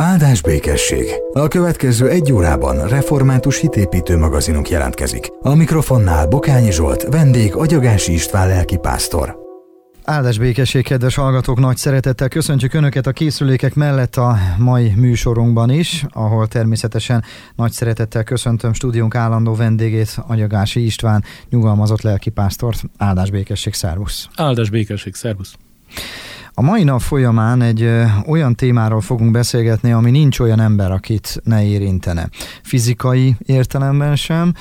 Áldás békesség! A következő egy órában református hitépítő magazinunk jelentkezik. A mikrofonnál Bokányi Zsolt, vendég Agyagási István lelkipásztor. Áldás békesség, kedves hallgatók! Nagy szeretettel köszöntjük Önöket a készülékek mellett a mai műsorunkban is, ahol természetesen nagy szeretettel köszöntöm stúdiónk állandó vendégét, Agyagási István, nyugalmazott lelkipásztort. Áldás békesség, szervusz! Áldás békesség, szervusz! A mai nap folyamán egy olyan témáról fogunk beszélgetni, ami nincs olyan ember, akit ne érintene. Fizikai értelemben sem,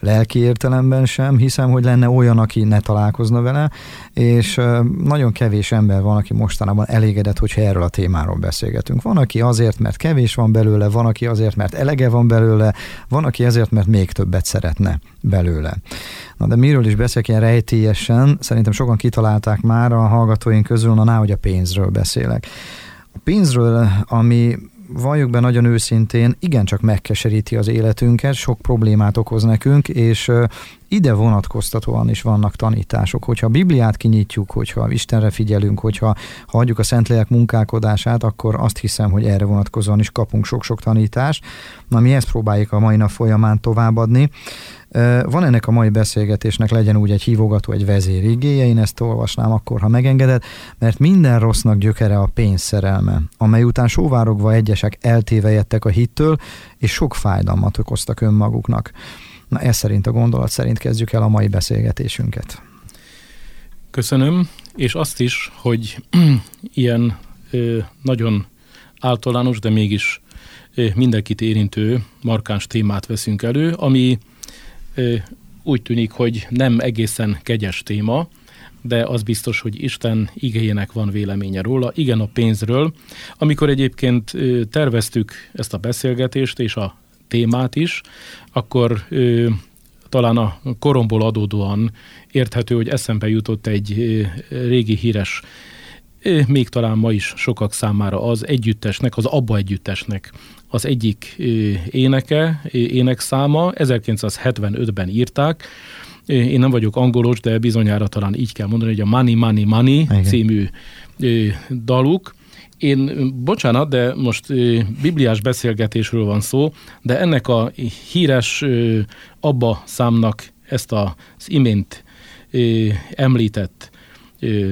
lelki értelemben sem, hiszem, hogy lenne olyan, aki ne találkozna vele, és nagyon kevés ember van, aki mostanában elégedett, hogyha erről a témáról beszélgetünk. Van, aki azért, mert kevés van belőle, van, aki azért, mert elege van belőle, van, aki azért, mert még többet szeretne belőle. Na de miről is beszélek ilyen rejtélyesen? Szerintem sokan kitalálták már a hallgatóink közül, na ná, hogy a pénzről beszélek. A pénzről, ami valljuk be nagyon őszintén, igencsak megkeseríti az életünket, sok problémát okoz nekünk, és ide vonatkoztatóan is vannak tanítások. Hogyha a Bibliát kinyitjuk, hogyha Istenre figyelünk, hogyha hagyjuk a Szentlélek munkálkodását, akkor azt hiszem, hogy erre vonatkozóan is kapunk sok-sok tanítást. Na, mi ezt próbáljuk a mai nap folyamán továbbadni. Van ennek a mai beszélgetésnek legyen úgy egy hívogató, egy vezérigéje, én ezt olvasnám akkor, ha megengeded, mert minden rossznak gyökere a pénzszerelme, amely után sóvárogva egyesek eltévejettek a hittől, és sok fájdalmat okoztak önmaguknak. Na ez szerint a gondolat szerint kezdjük el a mai beszélgetésünket. Köszönöm, és azt is, hogy ilyen ö, nagyon általános, de mégis ö, mindenkit érintő, markáns témát veszünk elő, ami úgy tűnik, hogy nem egészen kegyes téma, de az biztos, hogy Isten igényének van véleménye róla. Igen, a pénzről. Amikor egyébként terveztük ezt a beszélgetést és a témát is, akkor talán a koromból adódóan érthető, hogy eszembe jutott egy régi híres, még talán ma is sokak számára az együttesnek, az Abba együttesnek az egyik éneke, énekszáma, 1975-ben írták, én nem vagyok angolos, de bizonyára talán így kell mondani, hogy a Money, Money, Money Igen. című daluk, én, bocsánat, de most ö, bibliás beszélgetésről van szó, de ennek a híres ö, Abba számnak ezt az imént ö, említett ö,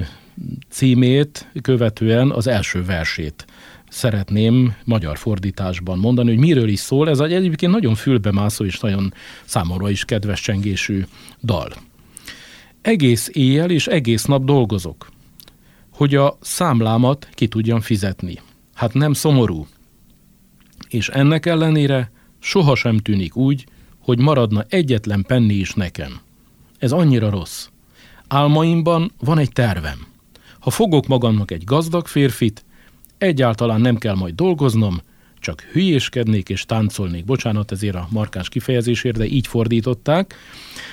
címét követően az első versét szeretném magyar fordításban mondani, hogy miről is szól. Ez egy egyébként nagyon fülbemászó és nagyon számomra is kedves csengésű dal. Egész éjjel és egész nap dolgozok hogy a számlámat ki tudjam fizetni. Hát nem szomorú. És ennek ellenére sohasem tűnik úgy, hogy maradna egyetlen penni is nekem. Ez annyira rossz. Álmaimban van egy tervem. Ha fogok magamnak egy gazdag férfit, egyáltalán nem kell majd dolgoznom, csak hülyéskednék és táncolnék. Bocsánat ezért a markáns kifejezésért, de így fordították.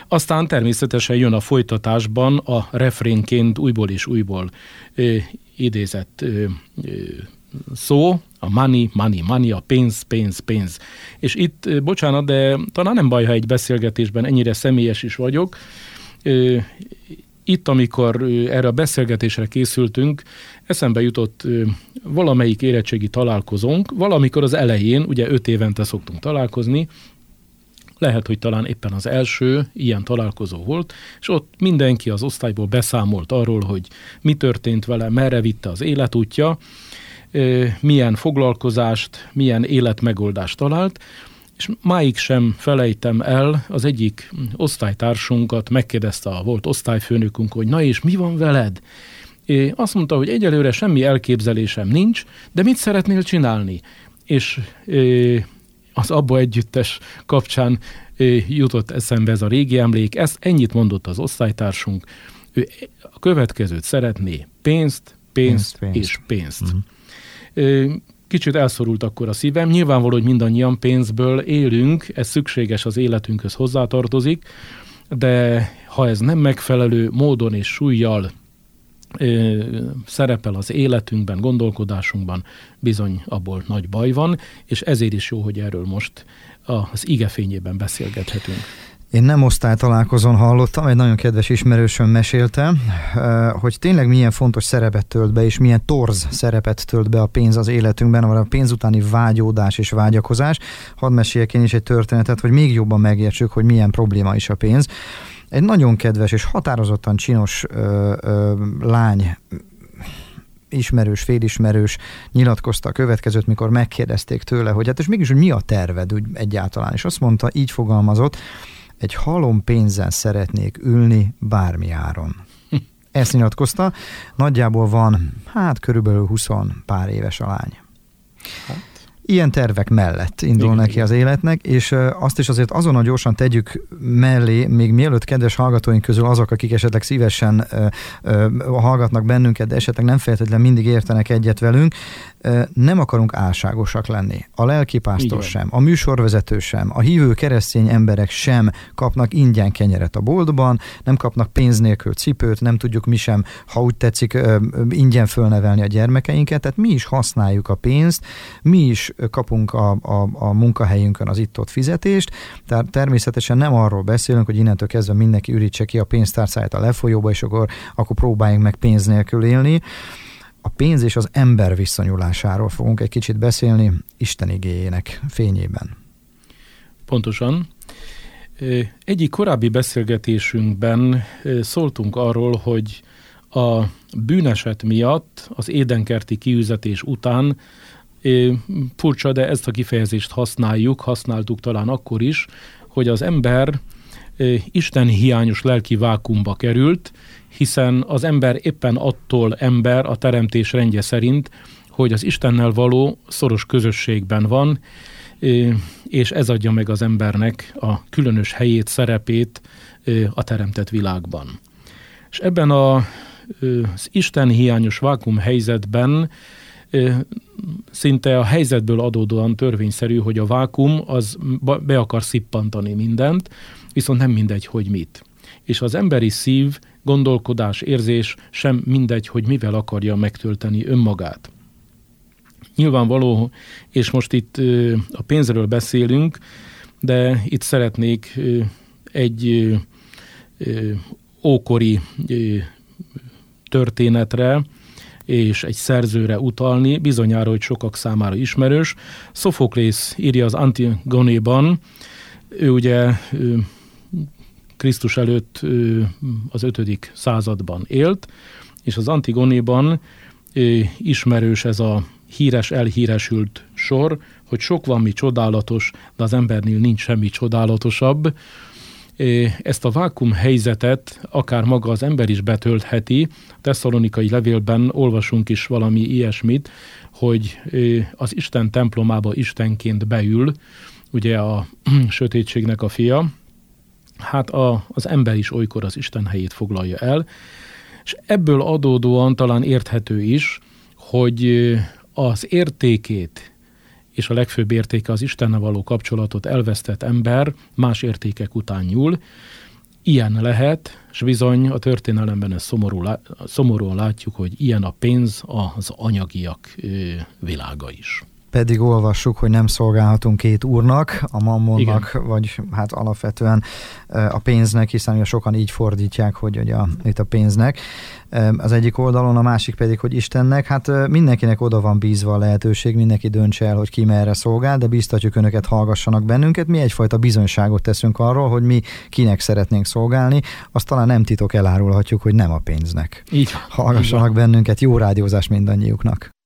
Aztán természetesen jön a folytatásban a refrénként újból és újból ö, idézett ö, ö, szó, a money, money, money, a pénz, pénz, pénz. És itt, bocsánat, de talán nem baj, ha egy beszélgetésben ennyire személyes is vagyok. Itt, amikor erre a beszélgetésre készültünk, eszembe jutott valamelyik érettségi találkozónk, valamikor az elején, ugye öt évente szoktunk találkozni, lehet, hogy talán éppen az első ilyen találkozó volt, és ott mindenki az osztályból beszámolt arról, hogy mi történt vele, merre vitte az életútja, milyen foglalkozást, milyen életmegoldást talált, és máig sem felejtem el, az egyik osztálytársunkat megkérdezte a volt osztályfőnökünk, hogy na és mi van veled? É, azt mondta, hogy egyelőre semmi elképzelésem nincs, de mit szeretnél csinálni? És é, az Abba Együttes kapcsán é, jutott eszembe ez a régi emlék, ezt ennyit mondott az osztálytársunk, ő a következőt szeretné, pénzt, pénzt, pénzt, pénzt. és pénzt. Uh-huh. Kicsit elszorult akkor a szívem, nyilvánvaló, hogy mindannyian pénzből élünk, ez szükséges az életünkhöz hozzátartozik, de ha ez nem megfelelő módon és súlyjal ö, szerepel az életünkben, gondolkodásunkban, bizony abból nagy baj van, és ezért is jó, hogy erről most az igefényében beszélgethetünk. Én nem osztálytalálkozón hallottam, egy nagyon kedves ismerősöm mesélte, hogy tényleg milyen fontos szerepet tölt be, és milyen torz szerepet tölt be a pénz az életünkben, a pénz utáni vágyódás és vágyakozás. Hadd meséljek én is egy történetet, hogy még jobban megértsük, hogy milyen probléma is a pénz. Egy nagyon kedves és határozottan csinos ö, ö, lány ismerős, félismerős nyilatkozta a következőt, mikor megkérdezték tőle, hogy hát és mégis, hogy mi a terved úgy egyáltalán, és azt mondta, így fogalmazott, egy halom pénzen szeretnék ülni bármi áron. Ezt nyilatkozta, nagyjából van, hát körülbelül 20 pár éves a lány. Ilyen tervek mellett indul igen, neki az életnek, és azt is azért azonnal gyorsan tegyük mellé, még mielőtt kedves hallgatóink közül azok, akik esetleg szívesen hallgatnak bennünket, de esetleg nem feltétlenül mindig értenek egyet velünk, nem akarunk álságosak lenni. A lelkipásztor sem, a műsorvezető sem, a hívő keresztény emberek sem kapnak ingyen kenyeret a boltban, nem kapnak pénz nélkül cipőt, nem tudjuk mi sem, ha úgy tetszik, ingyen fölnevelni a gyermekeinket, tehát mi is használjuk a pénzt, mi is kapunk a, a, a munkahelyünkön az itt-ott fizetést, tehát természetesen nem arról beszélünk, hogy innentől kezdve mindenki ürítse ki a pénztárcáját a lefolyóba, és akkor, akkor próbáljunk meg pénz nélkül élni, a pénz és az ember viszonyulásáról fogunk egy kicsit beszélni Isten igényének fényében. Pontosan. Egyik korábbi beszélgetésünkben szóltunk arról, hogy a bűneset miatt az édenkerti kiüzetés után furcsa, de ezt a kifejezést használjuk, használtuk talán akkor is, hogy az ember Isten hiányos lelki vákumba került, hiszen az ember éppen attól ember a teremtés rendje szerint, hogy az Istennel való szoros közösségben van, és ez adja meg az embernek a különös helyét, szerepét a teremtett világban. És ebben az Isten hiányos vákum helyzetben szinte a helyzetből adódóan törvényszerű, hogy a vákum az be akar szippantani mindent, viszont nem mindegy, hogy mit. És az emberi szív gondolkodás, érzés sem mindegy, hogy mivel akarja megtölteni önmagát. Nyilvánvaló, és most itt a pénzről beszélünk, de itt szeretnék egy ókori történetre és egy szerzőre utalni, bizonyára, hogy sokak számára ismerős. Sophocles írja az Antigonéban, ő ugye Krisztus előtt az 5. században élt, és az Antigonéban ismerős ez a híres, elhíresült sor, hogy sok van mi csodálatos, de az embernél nincs semmi csodálatosabb. Ezt a vákum helyzetet akár maga az ember is betöltheti. Tesszalonikai levélben olvasunk is valami ilyesmit, hogy az Isten templomába Istenként beül, ugye a sötétségnek a fia, hát a, az ember is olykor az Isten helyét foglalja el, és ebből adódóan talán érthető is, hogy az értékét és a legfőbb értéke az Istennel való kapcsolatot elvesztett ember más értékek után nyúl. Ilyen lehet, és bizony a történelemben ezt szomorú, szomorúan látjuk, hogy ilyen a pénz az anyagiak világa is pedig olvassuk, hogy nem szolgálhatunk két úrnak, a mammonnak, Igen. vagy hát alapvetően a pénznek, hiszen ugye sokan így fordítják, hogy ugye a, itt a pénznek. Az egyik oldalon, a másik pedig, hogy Istennek. Hát mindenkinek oda van bízva a lehetőség, mindenki döntse el, hogy ki merre szolgál, de biztatjuk önöket, hallgassanak bennünket. Mi egyfajta bizonyságot teszünk arról, hogy mi kinek szeretnénk szolgálni. Azt talán nem titok elárulhatjuk, hogy nem a pénznek. Így. Hallgassanak így bennünket, jó rádiózás mindannyiuknak.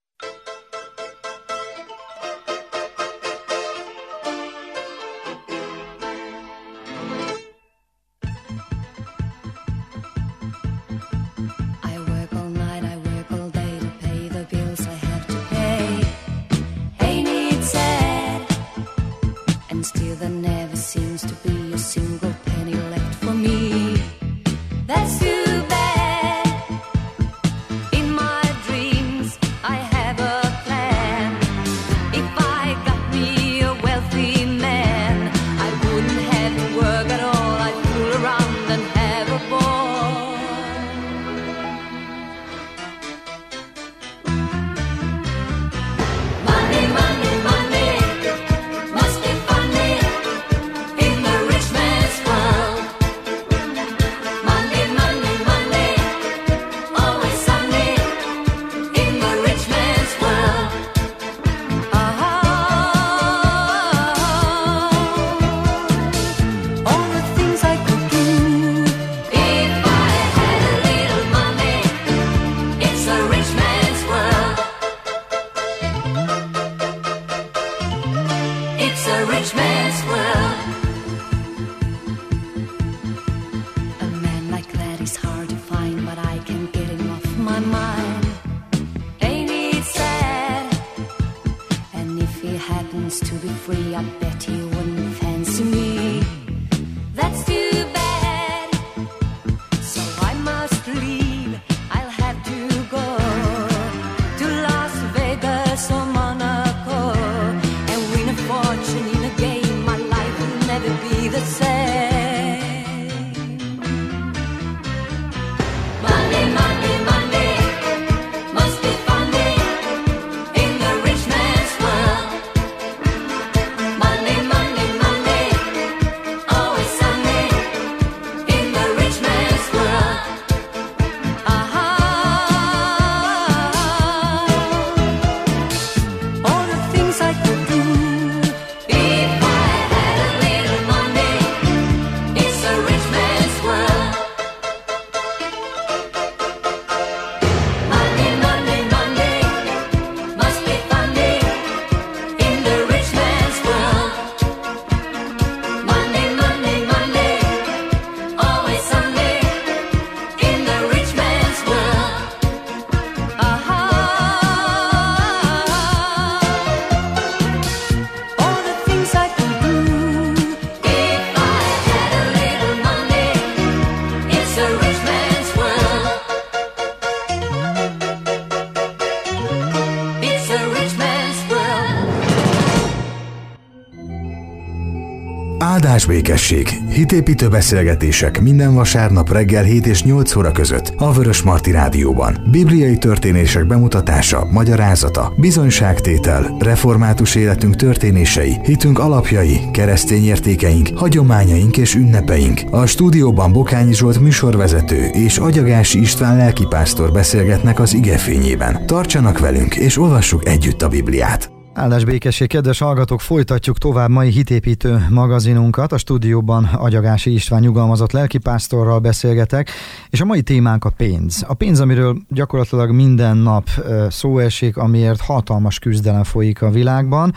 Hitépítő beszélgetések minden vasárnap reggel 7 és 8 óra között a Vörös Marti Rádióban. Bibliai történések bemutatása, magyarázata, bizonyságtétel, református életünk történései, hitünk alapjai, keresztény értékeink, hagyományaink és ünnepeink. A stúdióban Bokányi Zsolt műsorvezető és Agyagási István lelkipásztor beszélgetnek az igefényében. Tartsanak velünk és olvassuk együtt a Bibliát. Áldás békesség, kedves hallgatók, folytatjuk tovább mai hitépítő magazinunkat. A stúdióban Agyagási István nyugalmazott lelkipásztorral beszélgetek, és a mai témánk a pénz. A pénz, amiről gyakorlatilag minden nap szó esik, amiért hatalmas küzdelem folyik a világban,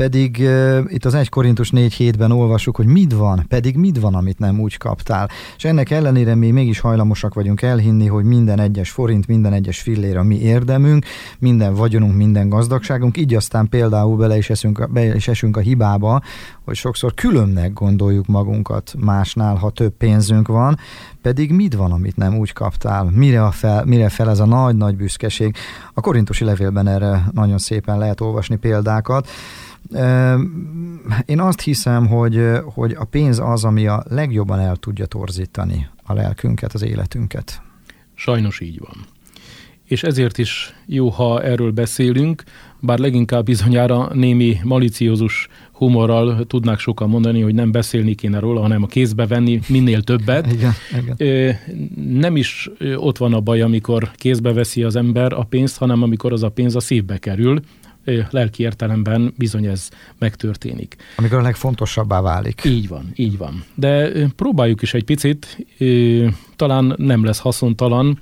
pedig uh, itt az 1 Korintus 4 hétben olvasjuk, hogy mit van, pedig mit van, amit nem úgy kaptál. És ennek ellenére mi mégis hajlamosak vagyunk elhinni, hogy minden egyes forint, minden egyes fillér a mi érdemünk, minden vagyonunk, minden gazdagságunk, így aztán például bele is, eszünk, be is esünk a hibába, hogy sokszor különnek gondoljuk magunkat másnál, ha több pénzünk van, pedig mit van, amit nem úgy kaptál? Mire, a fel, mire fel ez a nagy-nagy büszkeség? A korintusi levélben erre nagyon szépen lehet olvasni példákat. Én azt hiszem, hogy, hogy a pénz az, ami a legjobban el tudja torzítani a lelkünket, az életünket. Sajnos így van. És ezért is jó, ha erről beszélünk, bár leginkább bizonyára némi maliciózus humorral tudnák sokan mondani, hogy nem beszélni kéne róla, hanem a kézbe venni minél többet. Igen, igen. Nem is ott van a baj, amikor kézbe veszi az ember a pénzt, hanem amikor az a pénz a szívbe kerül, lelki értelemben bizony ez megtörténik. Amikor a legfontosabbá válik. Így van, így van. De próbáljuk is egy picit, talán nem lesz haszontalan,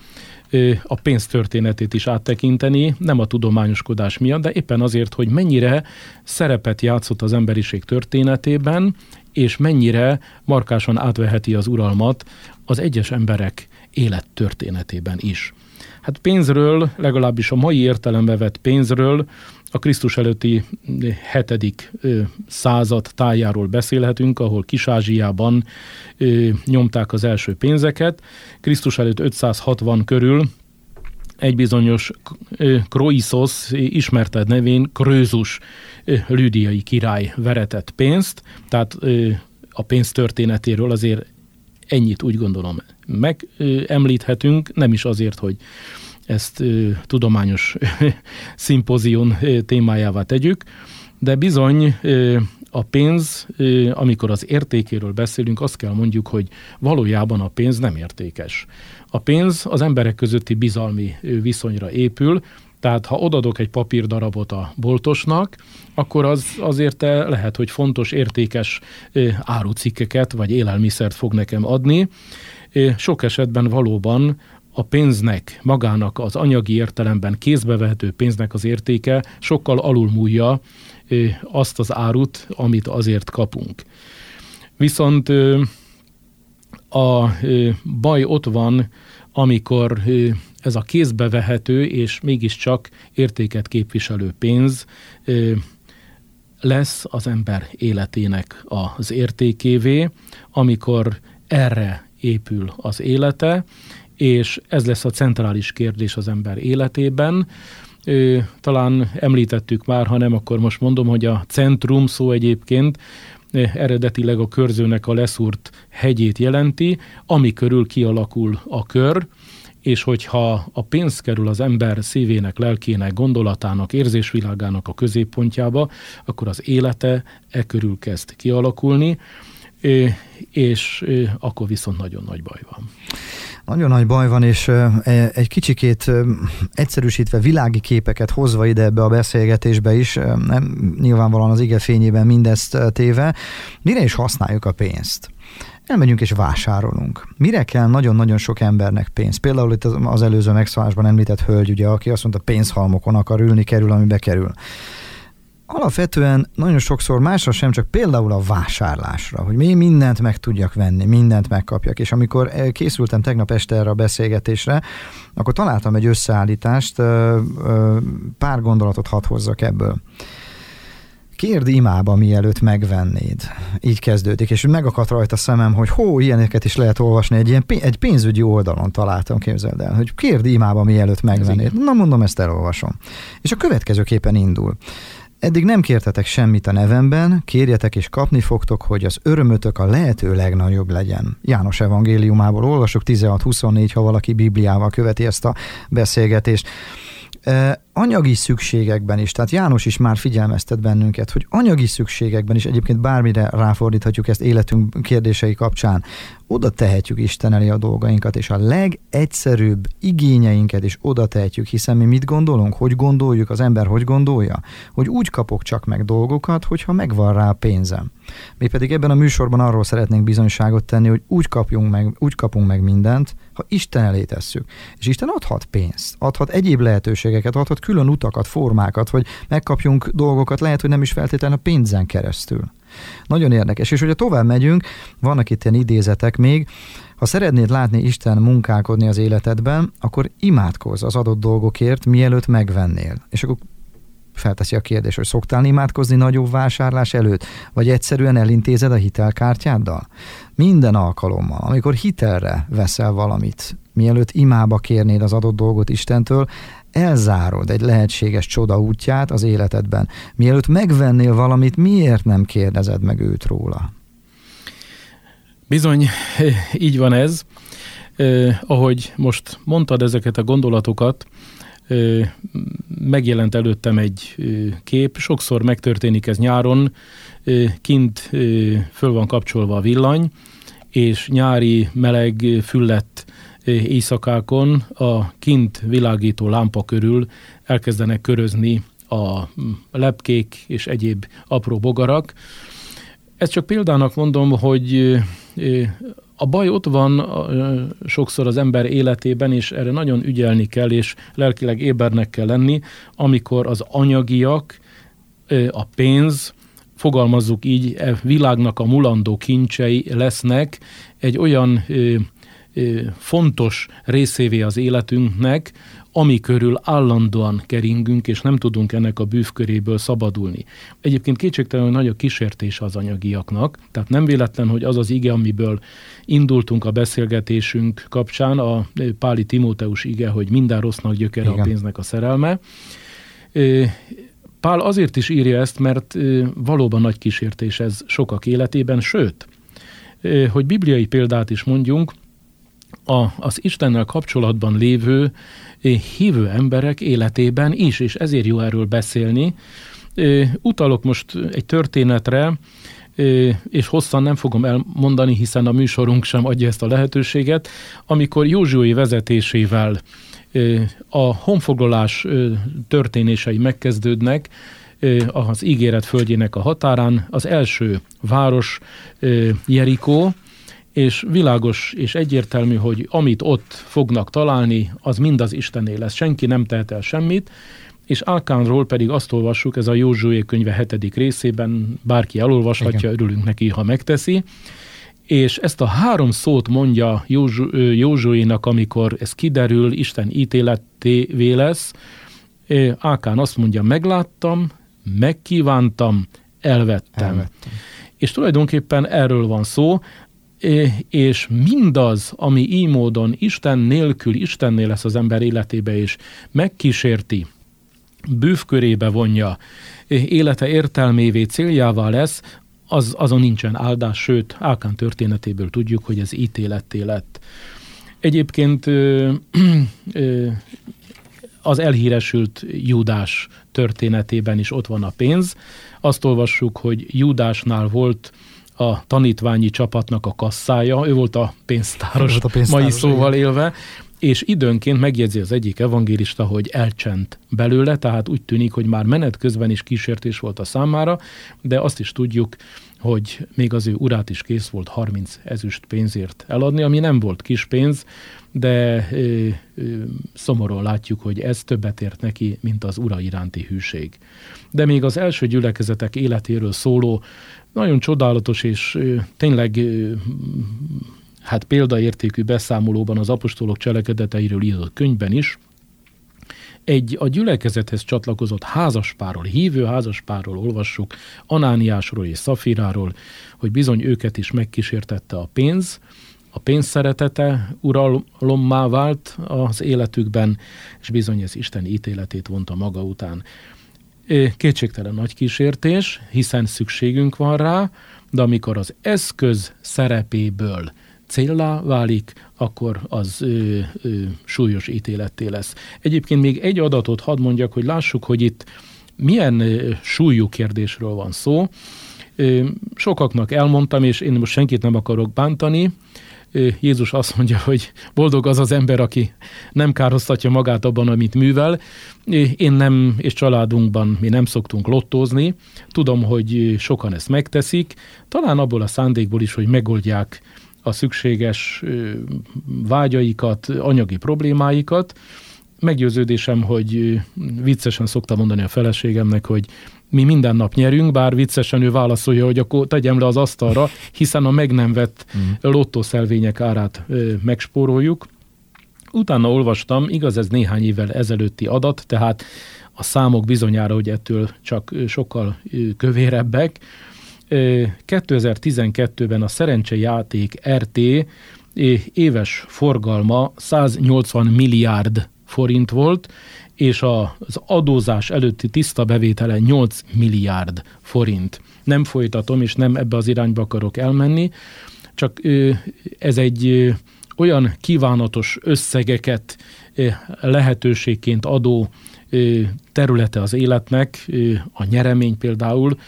a pénz történetét is áttekinteni, nem a tudományoskodás miatt, de éppen azért, hogy mennyire szerepet játszott az emberiség történetében, és mennyire markásan átveheti az uralmat az egyes emberek élettörténetében is. Hát pénzről, legalábbis a mai értelembe vett pénzről a Krisztus előtti hetedik század tájáról beszélhetünk, ahol Kis-Ázsiában nyomták az első pénzeket. Krisztus előtt 560 körül egy bizonyos Kroisos ismerted nevén Krözus lüdiai király veretett pénzt, tehát a pénz történetéről azért ennyit úgy gondolom megemlíthetünk, nem is azért, hogy ezt ö, tudományos szimpozion témájává tegyük, de bizony ö, a pénz, ö, amikor az értékéről beszélünk, azt kell mondjuk, hogy valójában a pénz nem értékes. A pénz az emberek közötti bizalmi viszonyra épül, tehát ha odadok egy papírdarabot a boltosnak, akkor az azért lehet, hogy fontos, értékes árucikkeket vagy élelmiszert fog nekem adni. Sok esetben valóban a pénznek, magának az anyagi értelemben kézbevehető pénznek az értéke sokkal alulmúlja azt az árut, amit azért kapunk. Viszont a baj ott van, amikor ez a kézbe vehető és mégiscsak értéket képviselő pénz lesz az ember életének az értékévé, amikor erre épül az élete, és ez lesz a centrális kérdés az ember életében. Talán említettük már, ha nem, akkor most mondom, hogy a centrum szó egyébként eredetileg a körzőnek a leszúrt hegyét jelenti, ami körül kialakul a kör, és hogyha a pénz kerül az ember szívének, lelkének, gondolatának, érzésvilágának a középpontjába, akkor az élete e körül kezd kialakulni, és akkor viszont nagyon nagy baj van. Nagyon nagy baj van, és e, egy kicsikét egyszerűsítve világi képeket hozva ide ebbe a beszélgetésbe is, nem nyilvánvalóan az ige fényében mindezt téve, mire is használjuk a pénzt? elmegyünk és vásárolunk. Mire kell nagyon-nagyon sok embernek pénz? Például itt az előző megszállásban említett hölgy, ugye, aki azt mondta, pénzhalmokon akar ülni, kerül, ami bekerül. Alapvetően nagyon sokszor másra sem, csak például a vásárlásra, hogy mi mindent meg tudjak venni, mindent megkapjak. És amikor eh, készültem tegnap este erre a beszélgetésre, akkor találtam egy összeállítást, pár gondolatot hadd hozzak ebből. Kérd imába, mielőtt megvennéd. Így kezdődik, és megakadt rajta szemem, hogy hó, ilyeneket is lehet olvasni. Egy, ilyen, egy pénzügyi oldalon találtam, képzeld el, hogy kérd imába, mielőtt megvennéd. Na mondom, ezt elolvasom. És a következőképpen indul. Eddig nem kértetek semmit a nevemben, kérjetek és kapni fogtok, hogy az örömötök a lehető legnagyobb legyen. János evangéliumából olvasok 16-24, ha valaki Bibliával követi ezt a beszélgetést anyagi szükségekben is, tehát János is már figyelmeztet bennünket, hogy anyagi szükségekben is egyébként bármire ráfordíthatjuk ezt életünk kérdései kapcsán, oda tehetjük Isten elé a dolgainkat, és a legegyszerűbb igényeinket is oda tehetjük, hiszen mi mit gondolunk, hogy gondoljuk, az ember hogy gondolja, hogy úgy kapok csak meg dolgokat, hogyha megvan rá pénzem. Mi pedig ebben a műsorban arról szeretnénk bizonyságot tenni, hogy úgy, kapjunk meg, úgy kapunk meg mindent, ha Isten elé tesszük. És Isten adhat pénzt, adhat egyéb lehetőségeket, adhat külön utakat, formákat, hogy megkapjunk dolgokat, lehet, hogy nem is feltétlenül a pénzen keresztül. Nagyon érdekes. És hogyha tovább megyünk, vannak itt ilyen idézetek még, ha szeretnéd látni Isten munkálkodni az életedben, akkor imádkozz az adott dolgokért, mielőtt megvennél. És akkor felteszi a kérdés, hogy szoktál imádkozni nagyobb vásárlás előtt, vagy egyszerűen elintézed a hitelkártyáddal? Minden alkalommal, amikor hitelre veszel valamit, mielőtt imába kérnéd az adott dolgot Istentől, elzárod egy lehetséges csoda útját az életedben. Mielőtt megvennél valamit, miért nem kérdezed meg őt róla? Bizony, így van ez. Eh, ahogy most mondtad ezeket a gondolatokat, megjelent előttem egy kép, sokszor megtörténik ez nyáron, kint föl van kapcsolva a villany, és nyári meleg füllett éjszakákon a kint világító lámpa körül elkezdenek körözni a lepkék és egyéb apró bogarak. Ezt csak példának mondom, hogy a baj ott van sokszor az ember életében, és erre nagyon ügyelni kell, és lelkileg ébernek kell lenni, amikor az anyagiak, a pénz, fogalmazzuk így, e világnak a mulandó kincsei lesznek egy olyan fontos részévé az életünknek, ami körül állandóan keringünk, és nem tudunk ennek a bűvköréből szabadulni. Egyébként kétségtelenül nagy a kísértés az anyagiaknak, tehát nem véletlen, hogy az az ige, amiből indultunk a beszélgetésünk kapcsán, a Páli Timóteus ige, hogy minden rossznak gyökere Igen. a pénznek a szerelme. Pál azért is írja ezt, mert valóban nagy kísértés ez sokak életében, sőt, hogy bibliai példát is mondjunk, a, az Istennel kapcsolatban lévő eh, hívő emberek életében is, és ezért jó erről beszélni. Eh, utalok most egy történetre, eh, és hosszan nem fogom elmondani, hiszen a műsorunk sem adja ezt a lehetőséget, amikor Józsué vezetésével a honfoglalás történései megkezdődnek, az ígéret földjének a határán. Az első város Jerikó, és világos és egyértelmű, hogy amit ott fognak találni, az mind az Istené lesz. Senki nem tehet el semmit, és Alkánról pedig azt olvassuk, ez a Józsué könyve hetedik részében, bárki elolvashatja, Igen. örülünk neki, ha megteszi, és ezt a három szót mondja Józsuénak, amikor ez kiderül, Isten ítéletévé lesz, Ákán azt mondja, megláttam, megkívántam, elvettem. elvettem. És tulajdonképpen erről van szó, és mindaz, ami így módon Isten nélkül Istennél lesz az ember életébe, és megkísérti, bűvkörébe vonja, élete értelmévé céljává lesz, az, azon nincsen áldás, sőt, Ákán történetéből tudjuk, hogy ez ítéletté lett. Egyébként az elhíresült Júdás történetében is ott van a pénz. Azt olvassuk, hogy Júdásnál volt a tanítványi csapatnak a kasszája, ő volt a pénztáros, volt a pénztáros mai szóval igen. élve, és időnként megjegyzi az egyik evangélista, hogy elcsent belőle, tehát úgy tűnik, hogy már menet közben is kísértés volt a számára, de azt is tudjuk, hogy még az ő urát is kész volt 30 ezüst pénzért eladni, ami nem volt kis pénz, de ö, ö, szomorúan látjuk, hogy ez többet ért neki, mint az ura iránti hűség. De még az első gyülekezetek életéről szóló nagyon csodálatos és tényleg hát példaértékű beszámolóban az apostolok cselekedeteiről írott könyvben is, egy a gyülekezethez csatlakozott házaspárról, hívő házaspárról olvassuk, Anániásról és Szafiráról, hogy bizony őket is megkísértette a pénz, a pénz szeretete uralommá vált az életükben, és bizony ez Isten ítéletét vonta maga után. Kétségtelen nagy kísértés, hiszen szükségünk van rá, de amikor az eszköz szerepéből céllá válik, akkor az ö, ö, súlyos ítéletté lesz. Egyébként még egy adatot hadd mondjak, hogy lássuk, hogy itt milyen ö, súlyú kérdésről van szó. Ö, sokaknak elmondtam, és én most senkit nem akarok bántani, Jézus azt mondja, hogy boldog az az ember, aki nem károztatja magát abban, amit művel. Én nem, és családunkban mi nem szoktunk lottózni. Tudom, hogy sokan ezt megteszik, talán abból a szándékból is, hogy megoldják a szükséges vágyaikat, anyagi problémáikat. Meggyőződésem, hogy viccesen szoktam mondani a feleségemnek, hogy mi minden nap nyerünk, bár viccesen ő válaszolja, hogy akkor tegyem le az asztalra, hiszen a meg nem vett mm. lottószelvények árát megspóroljuk. Utána olvastam, igaz ez néhány évvel ezelőtti adat, tehát a számok bizonyára, hogy ettől csak sokkal kövérebbek, 2012-ben a szerencsejáték RT éves forgalma 180 milliárd forint volt, és az adózás előtti tiszta bevétele 8 milliárd forint. Nem folytatom, és nem ebbe az irányba akarok elmenni, csak ez egy olyan kívánatos összegeket lehetőségként adó területe az életnek, a nyeremény például,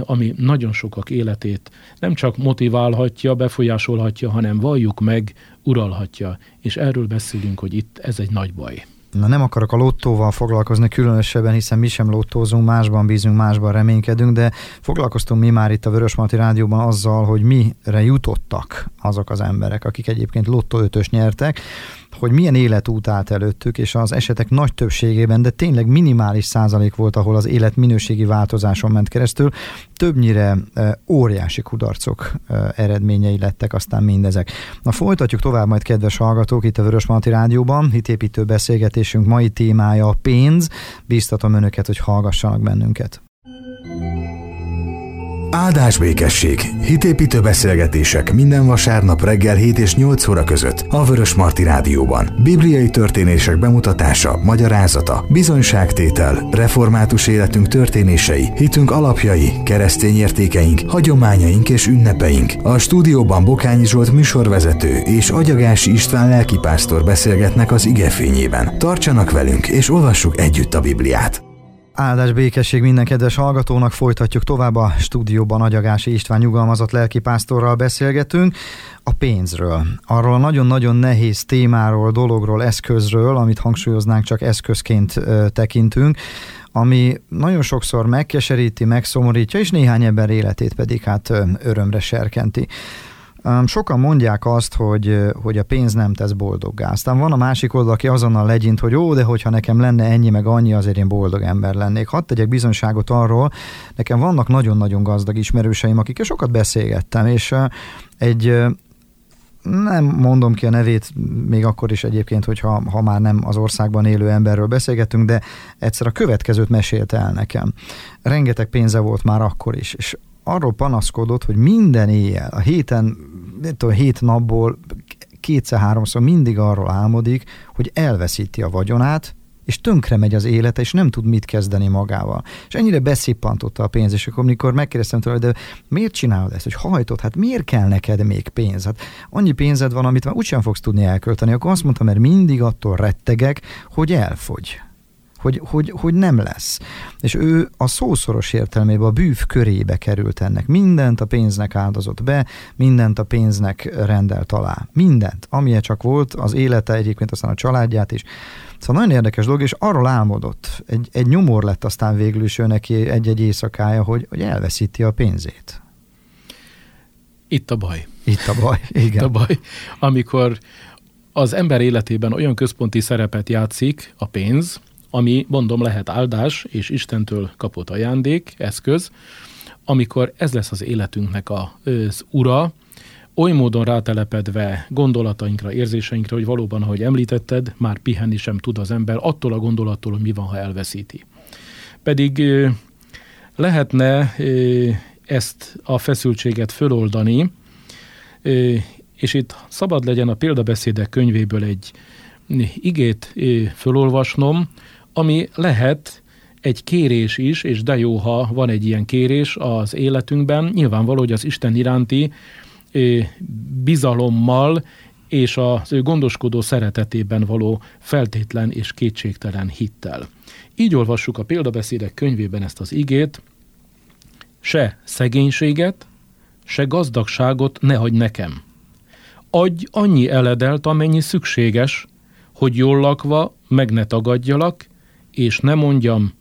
ami nagyon sokak életét nem csak motiválhatja, befolyásolhatja, hanem valljuk meg, uralhatja. És erről beszélünk, hogy itt ez egy nagy baj. Na nem akarok a lottóval foglalkozni különösebben, hiszen mi sem lottózunk, másban bízunk, másban reménykedünk, de foglalkoztunk mi már itt a Vörösmarty Rádióban azzal, hogy mire jutottak azok az emberek, akik egyébként lottó ötös nyertek, hogy milyen életút állt előttük, és az esetek nagy többségében, de tényleg minimális százalék volt, ahol az élet minőségi változáson ment keresztül, többnyire e, óriási kudarcok e, eredményei lettek aztán mindezek. Na folytatjuk tovább majd, kedves hallgatók, itt a Vörös Marti Rádióban, hitépítő beszélgetésünk mai témája a pénz. Bíztatom önöket, hogy hallgassanak bennünket. Áldás békesség. Hitépítő beszélgetések minden vasárnap reggel 7 és 8 óra között a Vörös Marti Rádióban. Bibliai történések bemutatása, magyarázata, bizonyságtétel, református életünk történései, hitünk alapjai, keresztény értékeink, hagyományaink és ünnepeink. A stúdióban Bokányi Zsolt műsorvezető és Agyagási István lelkipásztor beszélgetnek az igefényében. Tartsanak velünk és olvassuk együtt a Bibliát. Áldás békesség minden kedves hallgatónak, folytatjuk tovább a stúdióban Agyagási István nyugalmazott lelkipásztorral beszélgetünk a pénzről. Arról nagyon-nagyon nehéz témáról, dologról, eszközről, amit hangsúlyoznánk, csak eszközként ö, tekintünk, ami nagyon sokszor megkeseríti, megszomorítja, és néhány ember életét pedig hát ö, örömre serkenti. Sokan mondják azt, hogy, hogy a pénz nem tesz boldoggá. Aztán van a másik oldal, aki azonnal legyint, hogy jó, de hogyha nekem lenne ennyi meg annyi, azért én boldog ember lennék. Hadd tegyek bizonyságot arról, nekem vannak nagyon-nagyon gazdag ismerőseim, akikkel sokat beszélgettem, és egy nem mondom ki a nevét, még akkor is egyébként, hogyha ha már nem az országban élő emberről beszélgetünk, de egyszer a következőt mesélte el nekem. Rengeteg pénze volt már akkor is, és arról panaszkodott, hogy minden éjjel, a héten, tudom, hét napból kétszer-háromszor mindig arról álmodik, hogy elveszíti a vagyonát, és tönkre megy az élete, és nem tud mit kezdeni magával. És ennyire beszippantotta a pénz, és akkor mikor megkérdeztem tőle, de miért csinálod ezt, hogy hajtod, hát miért kell neked még pénz? Hát annyi pénzed van, amit már úgysem fogsz tudni elkölteni. Akkor azt mondta, mert mindig attól rettegek, hogy elfogy hogy, hogy, hogy nem lesz. És ő a szószoros értelmében a bűv körébe került ennek. Mindent a pénznek áldozott be, mindent a pénznek rendelt alá. Mindent, amilyen csak volt, az élete egyébként, aztán a családját is. Szóval nagyon érdekes dolog, és arról álmodott, egy, egy nyomor lett aztán végül is ő neki egy-egy éjszakája, hogy, hogy elveszíti a pénzét. Itt a baj. Itt a baj, igen. Itt a baj, amikor az ember életében olyan központi szerepet játszik a pénz, ami mondom lehet áldás és Istentől kapott ajándék, eszköz, amikor ez lesz az életünknek az ura, oly módon rátelepedve gondolatainkra, érzéseinkre, hogy valóban, ahogy említetted, már pihenni sem tud az ember attól a gondolattól, hogy mi van, ha elveszíti. Pedig lehetne ezt a feszültséget föloldani, és itt szabad legyen a példabeszédek könyvéből egy igét fölolvasnom, ami lehet egy kérés is, és de jó, ha van egy ilyen kérés az életünkben, nyilvánvaló, hogy az Isten iránti bizalommal és az ő gondoskodó szeretetében való feltétlen és kétségtelen hittel. Így olvassuk a példabeszédek könyvében ezt az igét, se szegénységet, se gazdagságot ne hagy nekem. Adj annyi eledelt, amennyi szükséges, hogy jól lakva meg ne tagadjalak, és ne mondjam,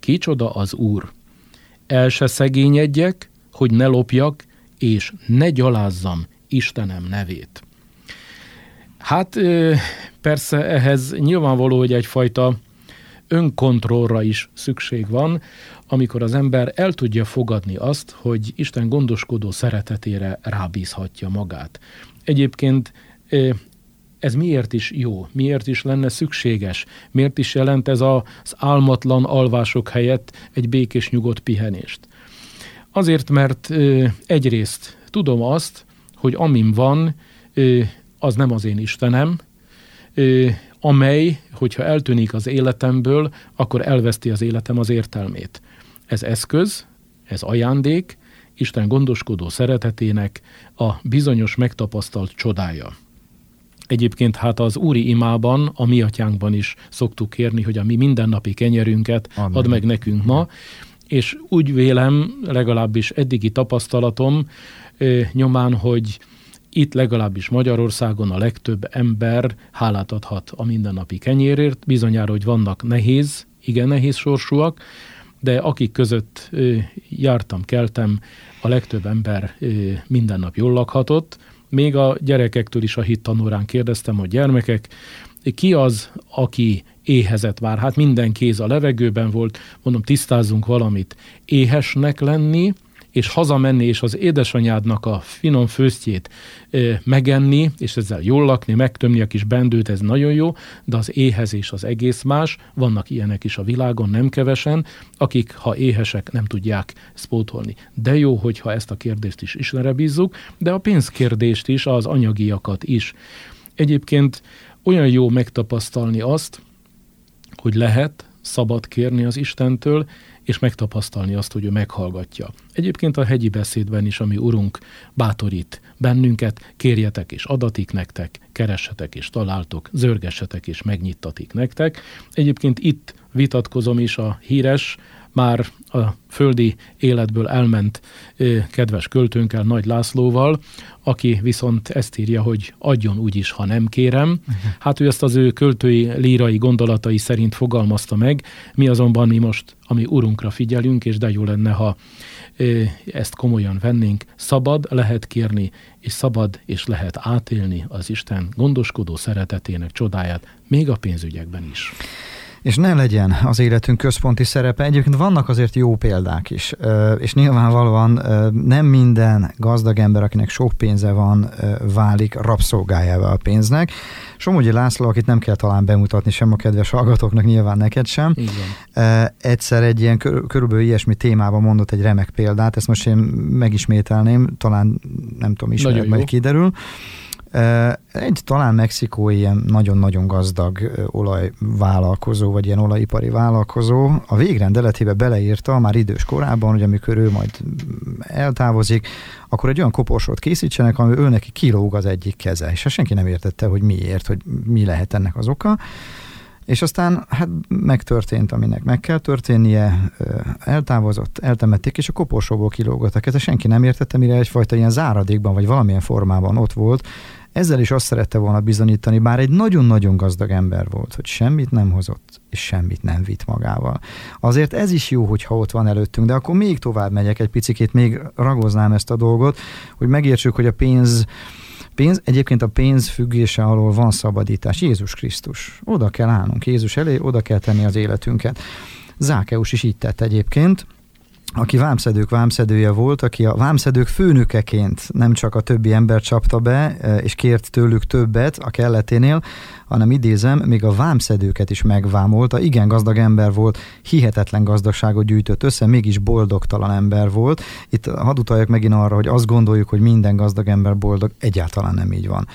kicsoda az Úr. El se szegényedjek, hogy ne lopjak, és ne gyalázzam Istenem nevét. Hát persze ehhez nyilvánvaló, hogy egyfajta önkontrollra is szükség van, amikor az ember el tudja fogadni azt, hogy Isten gondoskodó szeretetére rábízhatja magát. Egyébként ez miért is jó, miért is lenne szükséges, miért is jelent ez az álmatlan alvások helyett egy békés nyugodt pihenést. Azért, mert egyrészt tudom azt, hogy amim van, az nem az én Istenem, amely, hogyha eltűnik az életemből, akkor elveszti az életem az értelmét. Ez eszköz, ez ajándék, Isten gondoskodó szeretetének a bizonyos megtapasztalt csodája. Egyébként hát az úri imában, a mi atyánkban is szoktuk kérni, hogy a mi mindennapi kenyerünket Amen. add meg nekünk ma, és úgy vélem, legalábbis eddigi tapasztalatom nyomán, hogy itt legalábbis Magyarországon a legtöbb ember hálát adhat a mindennapi kenyérért. Bizonyára, hogy vannak nehéz, igen nehéz sorsúak, de akik között jártam, keltem, a legtöbb ember minden nap jól lakhatott, még a gyerekektől is a hittanórán kérdeztem, hogy gyermekek, ki az, aki éhezett vár? Hát minden kéz a levegőben volt, mondom, tisztázzunk valamit. Éhesnek lenni, és hazamenni, és az édesanyádnak a finom főztjét megenni, és ezzel jól lakni, megtömni a kis bendőt, ez nagyon jó, de az éhezés az egész más, vannak ilyenek is a világon, nem kevesen, akik, ha éhesek, nem tudják spótolni. De jó, hogyha ezt a kérdést is Istenre bízzuk, de a pénzkérdést is, az anyagiakat is. Egyébként olyan jó megtapasztalni azt, hogy lehet szabad kérni az Istentől, és megtapasztalni azt, hogy ő meghallgatja. Egyébként a hegyi beszédben is, ami Urunk bátorít bennünket, kérjetek és adatik nektek, keressetek és találtok, zörgessetek és megnyittatik nektek. Egyébként itt vitatkozom is a híres már a földi életből elment kedves költőnkkel, Nagy Lászlóval, aki viszont ezt írja, hogy adjon úgyis, ha nem kérem. Uh-huh. Hát ő ezt az ő költői, lírai gondolatai szerint fogalmazta meg, mi azonban mi most, ami Urunkra figyelünk, és de jó lenne, ha ezt komolyan vennénk, szabad lehet kérni, és szabad és lehet átélni az Isten gondoskodó szeretetének csodáját, még a pénzügyekben is és ne legyen az életünk központi szerepe. Egyébként vannak azért jó példák is, és nyilvánvalóan nem minden gazdag ember, akinek sok pénze van, válik rabszolgájával a pénznek. Somogyi László, akit nem kell talán bemutatni sem a kedves hallgatóknak, nyilván neked sem. Igen. Egyszer egy ilyen körülbelül ilyesmi témában mondott egy remek példát, ezt most én megismételném, talán nem tudom, ismered, majd kiderül. Egy talán Mexikó ilyen nagyon-nagyon gazdag olajvállalkozó, vagy ilyen olajipari vállalkozó a végrendeletébe beleírta már idős korában, hogy amikor ő majd eltávozik, akkor egy olyan koporsót készítsenek, ami ő neki kilóg az egyik keze, és senki nem értette, hogy miért, hogy mi lehet ennek az oka. És aztán hát megtörtént, aminek meg kell történnie, eltávozott, eltemették, és a koporsóból kilógott a keze. Senki nem értette, mire egyfajta ilyen záradékban, vagy valamilyen formában ott volt, ezzel is azt szerette volna bizonyítani, bár egy nagyon-nagyon gazdag ember volt, hogy semmit nem hozott, és semmit nem vitt magával. Azért ez is jó, hogyha ott van előttünk, de akkor még tovább megyek egy picit, még ragoznám ezt a dolgot, hogy megértsük, hogy a pénz Pénz, egyébként a pénz függése alól van szabadítás. Jézus Krisztus. Oda kell állnunk Jézus elé, oda kell tenni az életünket. Zákeus is így tett egyébként aki vámszedők vámszedője volt, aki a vámszedők főnökeként nem csak a többi ember csapta be, e, és kért tőlük többet a kelleténél, hanem idézem, még a vámszedőket is megvámolta. Igen, gazdag ember volt, hihetetlen gazdagságot gyűjtött össze, mégis boldogtalan ember volt. Itt hadd utaljak megint arra, hogy azt gondoljuk, hogy minden gazdag ember boldog, egyáltalán nem így van.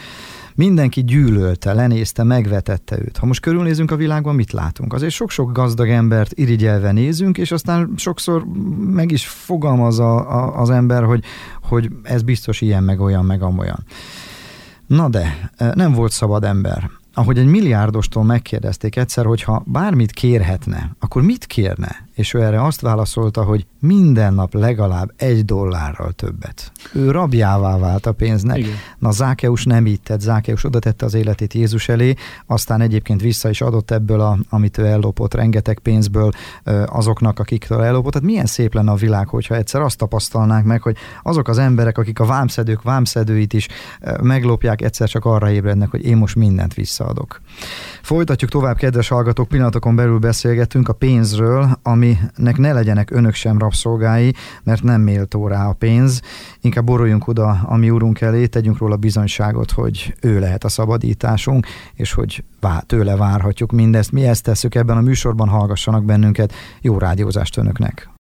Mindenki gyűlölte, lenézte, megvetette őt. Ha most körülnézünk a világban, mit látunk? Azért sok-sok gazdag embert irigyelve nézünk, és aztán sokszor meg is fogalmaz a, a, az ember, hogy, hogy ez biztos ilyen, meg olyan, meg amolyan. Na de, nem volt szabad ember ahogy egy milliárdostól megkérdezték egyszer, hogy ha bármit kérhetne, akkor mit kérne? És ő erre azt válaszolta, hogy minden nap legalább egy dollárral többet. Ő rabjává vált a pénznek. Igen. Na Zákeus nem így tett, Zákeus oda tette az életét Jézus elé, aztán egyébként vissza is adott ebből, a, amit ő ellopott, rengeteg pénzből azoknak, akiktől ellopott. Tehát milyen szép lenne a világ, hogyha egyszer azt tapasztalnánk meg, hogy azok az emberek, akik a vámszedők vámszedőit is meglopják, egyszer csak arra ébrednek, hogy én most mindent visszaadok. Folytatjuk tovább, kedves hallgatók, pillanatokon belül beszélgetünk a pénzről, aminek ne legyenek önök sem rabszolgái, mert nem méltó rá a pénz. Inkább boruljunk oda a mi úrunk elé, tegyünk róla bizonyságot, hogy ő lehet a szabadításunk, és hogy tőle várhatjuk mindezt. Mi ezt tesszük ebben a műsorban, hallgassanak bennünket. Jó rádiózást önöknek!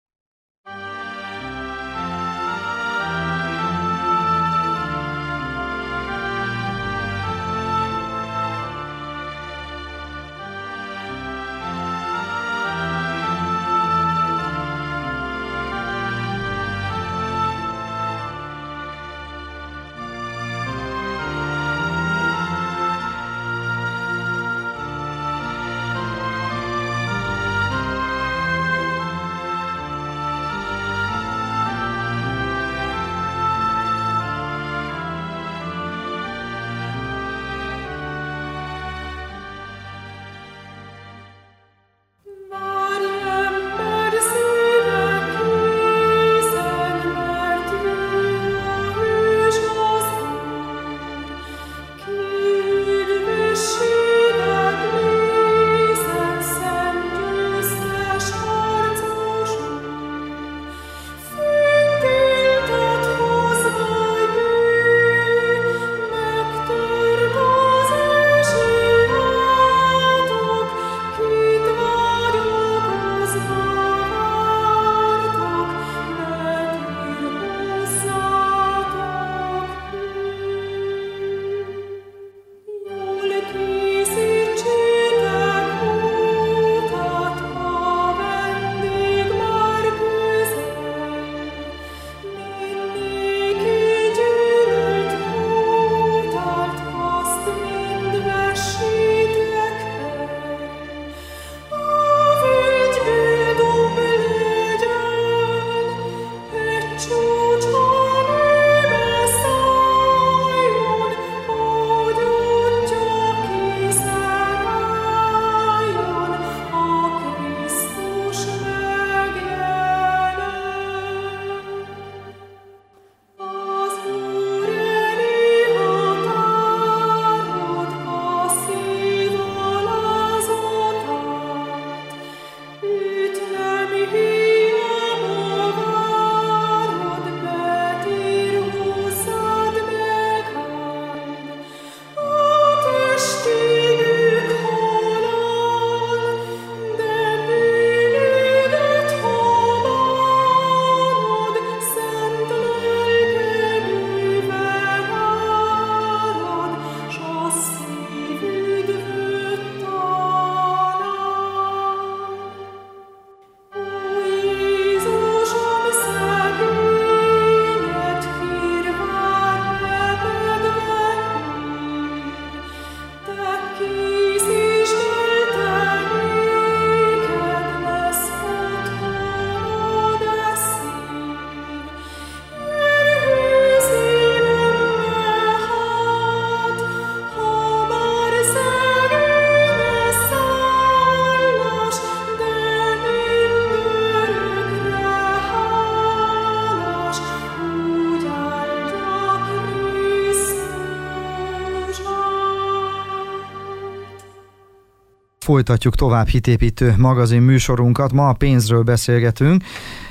Folytatjuk tovább hitépítő magazin műsorunkat. Ma a pénzről beszélgetünk,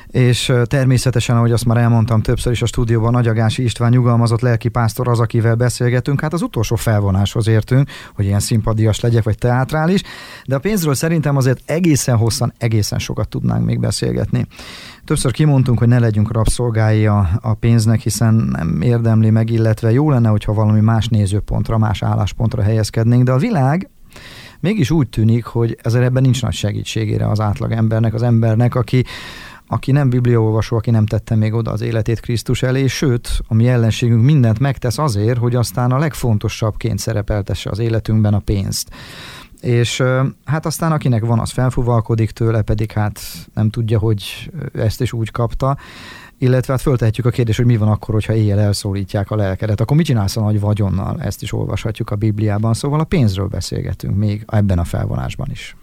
és természetesen, ahogy azt már elmondtam többször is a stúdióban, Nagyagási István nyugalmazott lelkipásztor az, akivel beszélgetünk. Hát az utolsó felvonáshoz értünk, hogy ilyen szimpadias legyek, vagy teátrális, de a pénzről szerintem azért egészen hosszan, egészen sokat tudnánk még beszélgetni. Többször kimondtunk, hogy ne legyünk rabszolgái a, a pénznek, hiszen nem érdemli meg, illetve jó lenne, hogyha valami más nézőpontra, más álláspontra helyezkednénk, de a világ mégis úgy tűnik, hogy ezzel ebben nincs nagy segítségére az átlag embernek, az embernek, aki, aki nem bibliaolvasó, aki nem tette még oda az életét Krisztus elé, sőt, a mi ellenségünk mindent megtesz azért, hogy aztán a legfontosabbként szerepeltesse az életünkben a pénzt. És hát aztán akinek van, az felfuvalkodik tőle, pedig hát nem tudja, hogy ezt is úgy kapta illetve hát föltehetjük a kérdést, hogy mi van akkor, hogyha éjjel elszólítják a lelkedet, akkor mit csinálsz a nagy vagyonnal? Ezt is olvashatjuk a Bibliában, szóval a pénzről beszélgetünk még ebben a felvonásban is.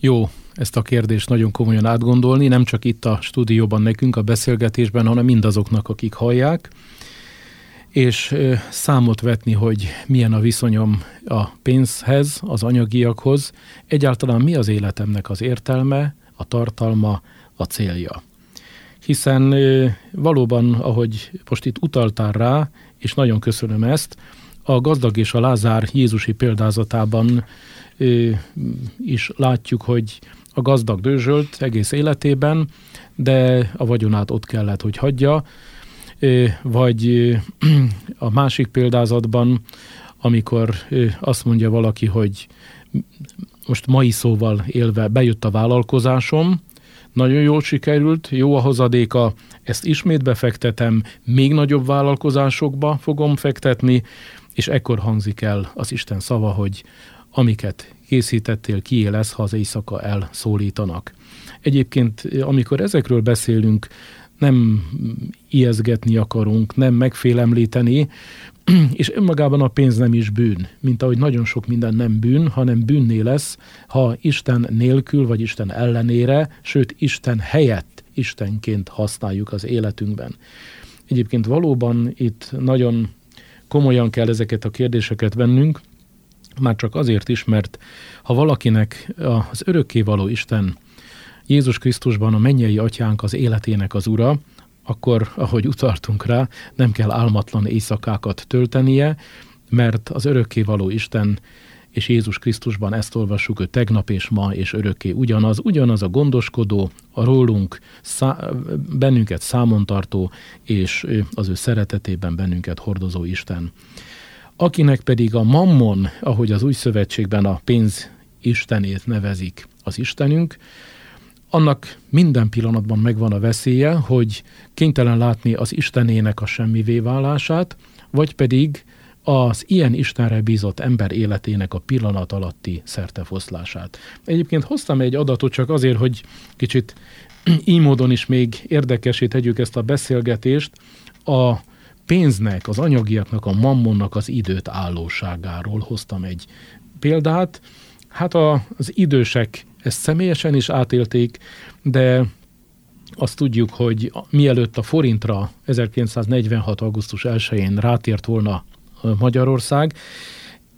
Jó, ezt a kérdést nagyon komolyan átgondolni, nem csak itt a stúdióban nekünk a beszélgetésben, hanem mindazoknak, akik hallják, és számot vetni, hogy milyen a viszonyom a pénzhez, az anyagiakhoz, egyáltalán mi az életemnek az értelme, a tartalma, a célja hiszen valóban, ahogy most itt utaltál rá, és nagyon köszönöm ezt, a gazdag és a Lázár Jézusi példázatában is látjuk, hogy a gazdag dőzsölt egész életében, de a vagyonát ott kellett, hogy hagyja, vagy a másik példázatban, amikor azt mondja valaki, hogy most mai szóval élve bejött a vállalkozásom, nagyon jól sikerült, jó a hozadéka, ezt ismét befektetem, még nagyobb vállalkozásokba fogom fektetni, és ekkor hangzik el az Isten szava, hogy amiket készítettél, kié lesz, ha az éjszaka elszólítanak. Egyébként, amikor ezekről beszélünk, nem ijeszgetni akarunk, nem megfélemlíteni, és önmagában a pénz nem is bűn, mint ahogy nagyon sok minden nem bűn, hanem bűnné lesz, ha Isten nélkül, vagy Isten ellenére, sőt Isten helyett Istenként használjuk az életünkben. Egyébként valóban itt nagyon komolyan kell ezeket a kérdéseket vennünk, már csak azért is, mert ha valakinek az örökkévaló Isten Jézus Krisztusban a mennyei atyánk az életének az ura, akkor, ahogy utaltunk rá, nem kell álmatlan éjszakákat töltenie, mert az örökkévaló Isten és Jézus Krisztusban ezt olvassuk, hogy tegnap és ma és örökké ugyanaz, ugyanaz a gondoskodó, a rólunk szá- bennünket számon tartó, és az ő szeretetében bennünket hordozó Isten. Akinek pedig a mammon, ahogy az új szövetségben a pénz istenét nevezik az Istenünk, annak minden pillanatban megvan a veszélye, hogy kénytelen látni az Istenének a semmivé válását, vagy pedig az ilyen Istenre bízott ember életének a pillanat alatti szertefoszlását. Egyébként hoztam egy adatot csak azért, hogy kicsit így módon is még érdekesé tegyük ezt a beszélgetést, a pénznek, az anyagiaknak, a mammonnak az időt állóságáról hoztam egy példát. Hát a, az idősek ezt személyesen is átélték, de azt tudjuk, hogy mielőtt a forintra 1946. augusztus 1-én rátért volna Magyarország,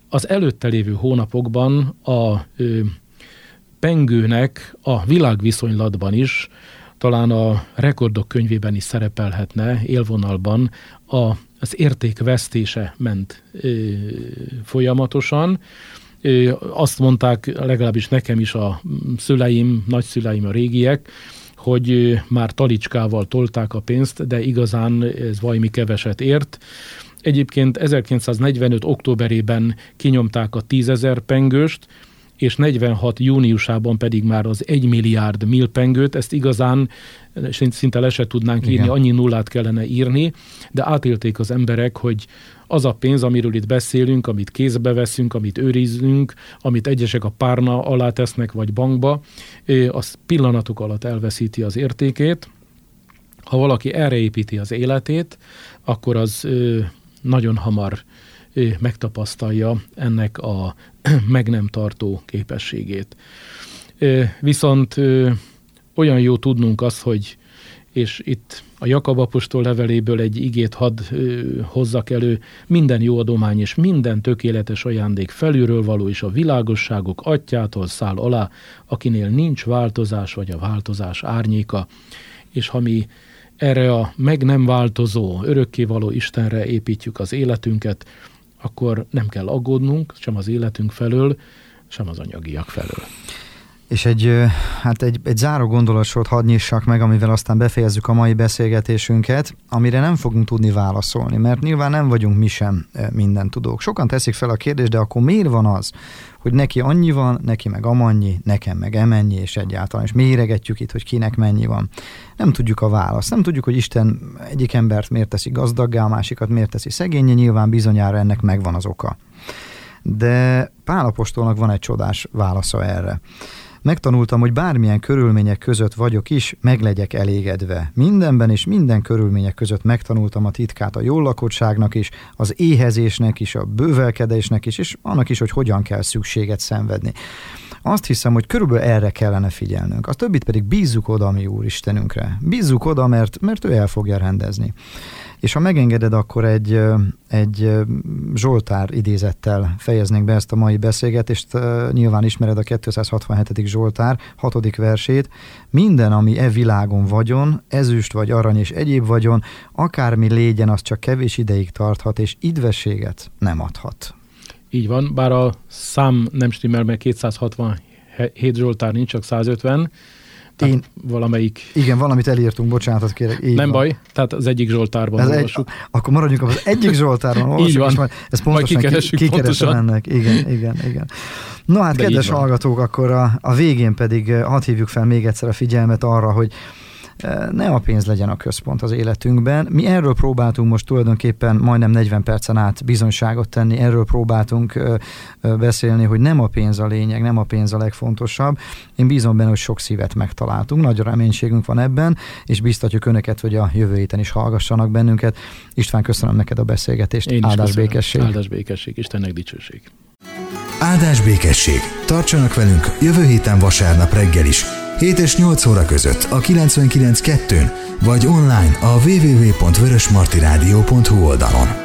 az előtte lévő hónapokban a ö, pengőnek a világviszonylatban is, talán a rekordok könyvében is szerepelhetne élvonalban a, az értékvesztése ment ö, folyamatosan. Azt mondták, legalábbis nekem is a szüleim, nagyszüleim, a régiek, hogy már talicskával tolták a pénzt, de igazán ez valami keveset ért. Egyébként 1945. októberében kinyomták a tízezer pengőst, és 46 júniusában pedig már az 1 milliárd milpengőt, ezt igazán szinte le se tudnánk írni, Igen. annyi nullát kellene írni, de átélték az emberek, hogy az a pénz, amiről itt beszélünk, amit kézbe veszünk, amit őrizünk, amit egyesek a párna alá tesznek, vagy bankba, az pillanatok alatt elveszíti az értékét. Ha valaki erre építi az életét, akkor az nagyon hamar megtapasztalja ennek a meg nem tartó képességét. Viszont olyan jó tudnunk azt, hogy és itt a Jakab apostol leveléből egy igét hadd hozzak elő, minden jó adomány és minden tökéletes ajándék felülről való és a világosságok atyától száll alá, akinél nincs változás vagy a változás árnyéka, és ha mi erre a meg nem változó, örökkévaló Istenre építjük az életünket, akkor nem kell aggódnunk sem az életünk felől, sem az anyagiak felől. És egy, hát egy, egy záró gondolatsort hadd nyissak meg, amivel aztán befejezzük a mai beszélgetésünket, amire nem fogunk tudni válaszolni, mert nyilván nem vagyunk mi sem minden tudók. Sokan teszik fel a kérdést, de akkor miért van az, hogy neki annyi van, neki meg amannyi, nekem meg emennyi, és egyáltalán, és méregetjük itt, hogy kinek mennyi van. Nem tudjuk a választ. Nem tudjuk, hogy Isten egyik embert miért teszi gazdaggá, a másikat miért teszi szegénye, nyilván bizonyára ennek megvan az oka. De Pálapostolnak van egy csodás válasza erre. Megtanultam, hogy bármilyen körülmények között vagyok is, meglegyek elégedve. Mindenben és minden körülmények között megtanultam a titkát a jól lakottságnak is, az éhezésnek is, a bővelkedésnek is, és annak is, hogy hogyan kell szükséget szenvedni. Azt hiszem, hogy körülbelül erre kellene figyelnünk. A többit pedig bízzuk oda mi Úristenünkre. Bízzuk oda, mert, mert ő el fogja rendezni. És ha megengeded, akkor egy, egy Zsoltár idézettel fejeznénk be ezt a mai beszélgetést. Nyilván ismered a 267. Zsoltár 6. versét. Minden, ami e világon vagyon, ezüst vagy arany és egyéb vagyon, akármi légyen, az csak kevés ideig tarthat, és idvességet nem adhat. Így van, bár a szám nem stimmel, mert 267 Zsoltár nincs, csak 150, én, valamelyik... Igen, valamit elírtunk, bocsánatot kérek. Így Nem van. baj, tehát az egyik Zsoltárban olvassuk. Egy, akkor maradjunk az egyik Zsoltárban olvassuk, így van. és majd ezt pontosan majd ki, pontosan. ennek. Igen, igen, igen. No hát, De kedves hallgatók, akkor a, a végén pedig eh, hadd hívjuk fel még egyszer a figyelmet arra, hogy ne a pénz legyen a központ az életünkben. Mi erről próbáltunk most tulajdonképpen majdnem 40 percen át bizonyságot tenni, erről próbáltunk beszélni, hogy nem a pénz a lényeg, nem a pénz a legfontosabb. Én bízom benne, hogy sok szívet megtaláltunk, nagy reménységünk van ebben, és biztatjuk önöket, hogy a jövő héten is hallgassanak bennünket. István, köszönöm neked a beszélgetést. Én is Áldás köszönöm. békesség. Áldás békesség, Istennek dicsőség. Áldás békesség. Tartsanak velünk jövő héten vasárnap reggel is 7 és 8 óra között a 99.2-n, vagy online a www.vörösmartiradio.hu oldalon.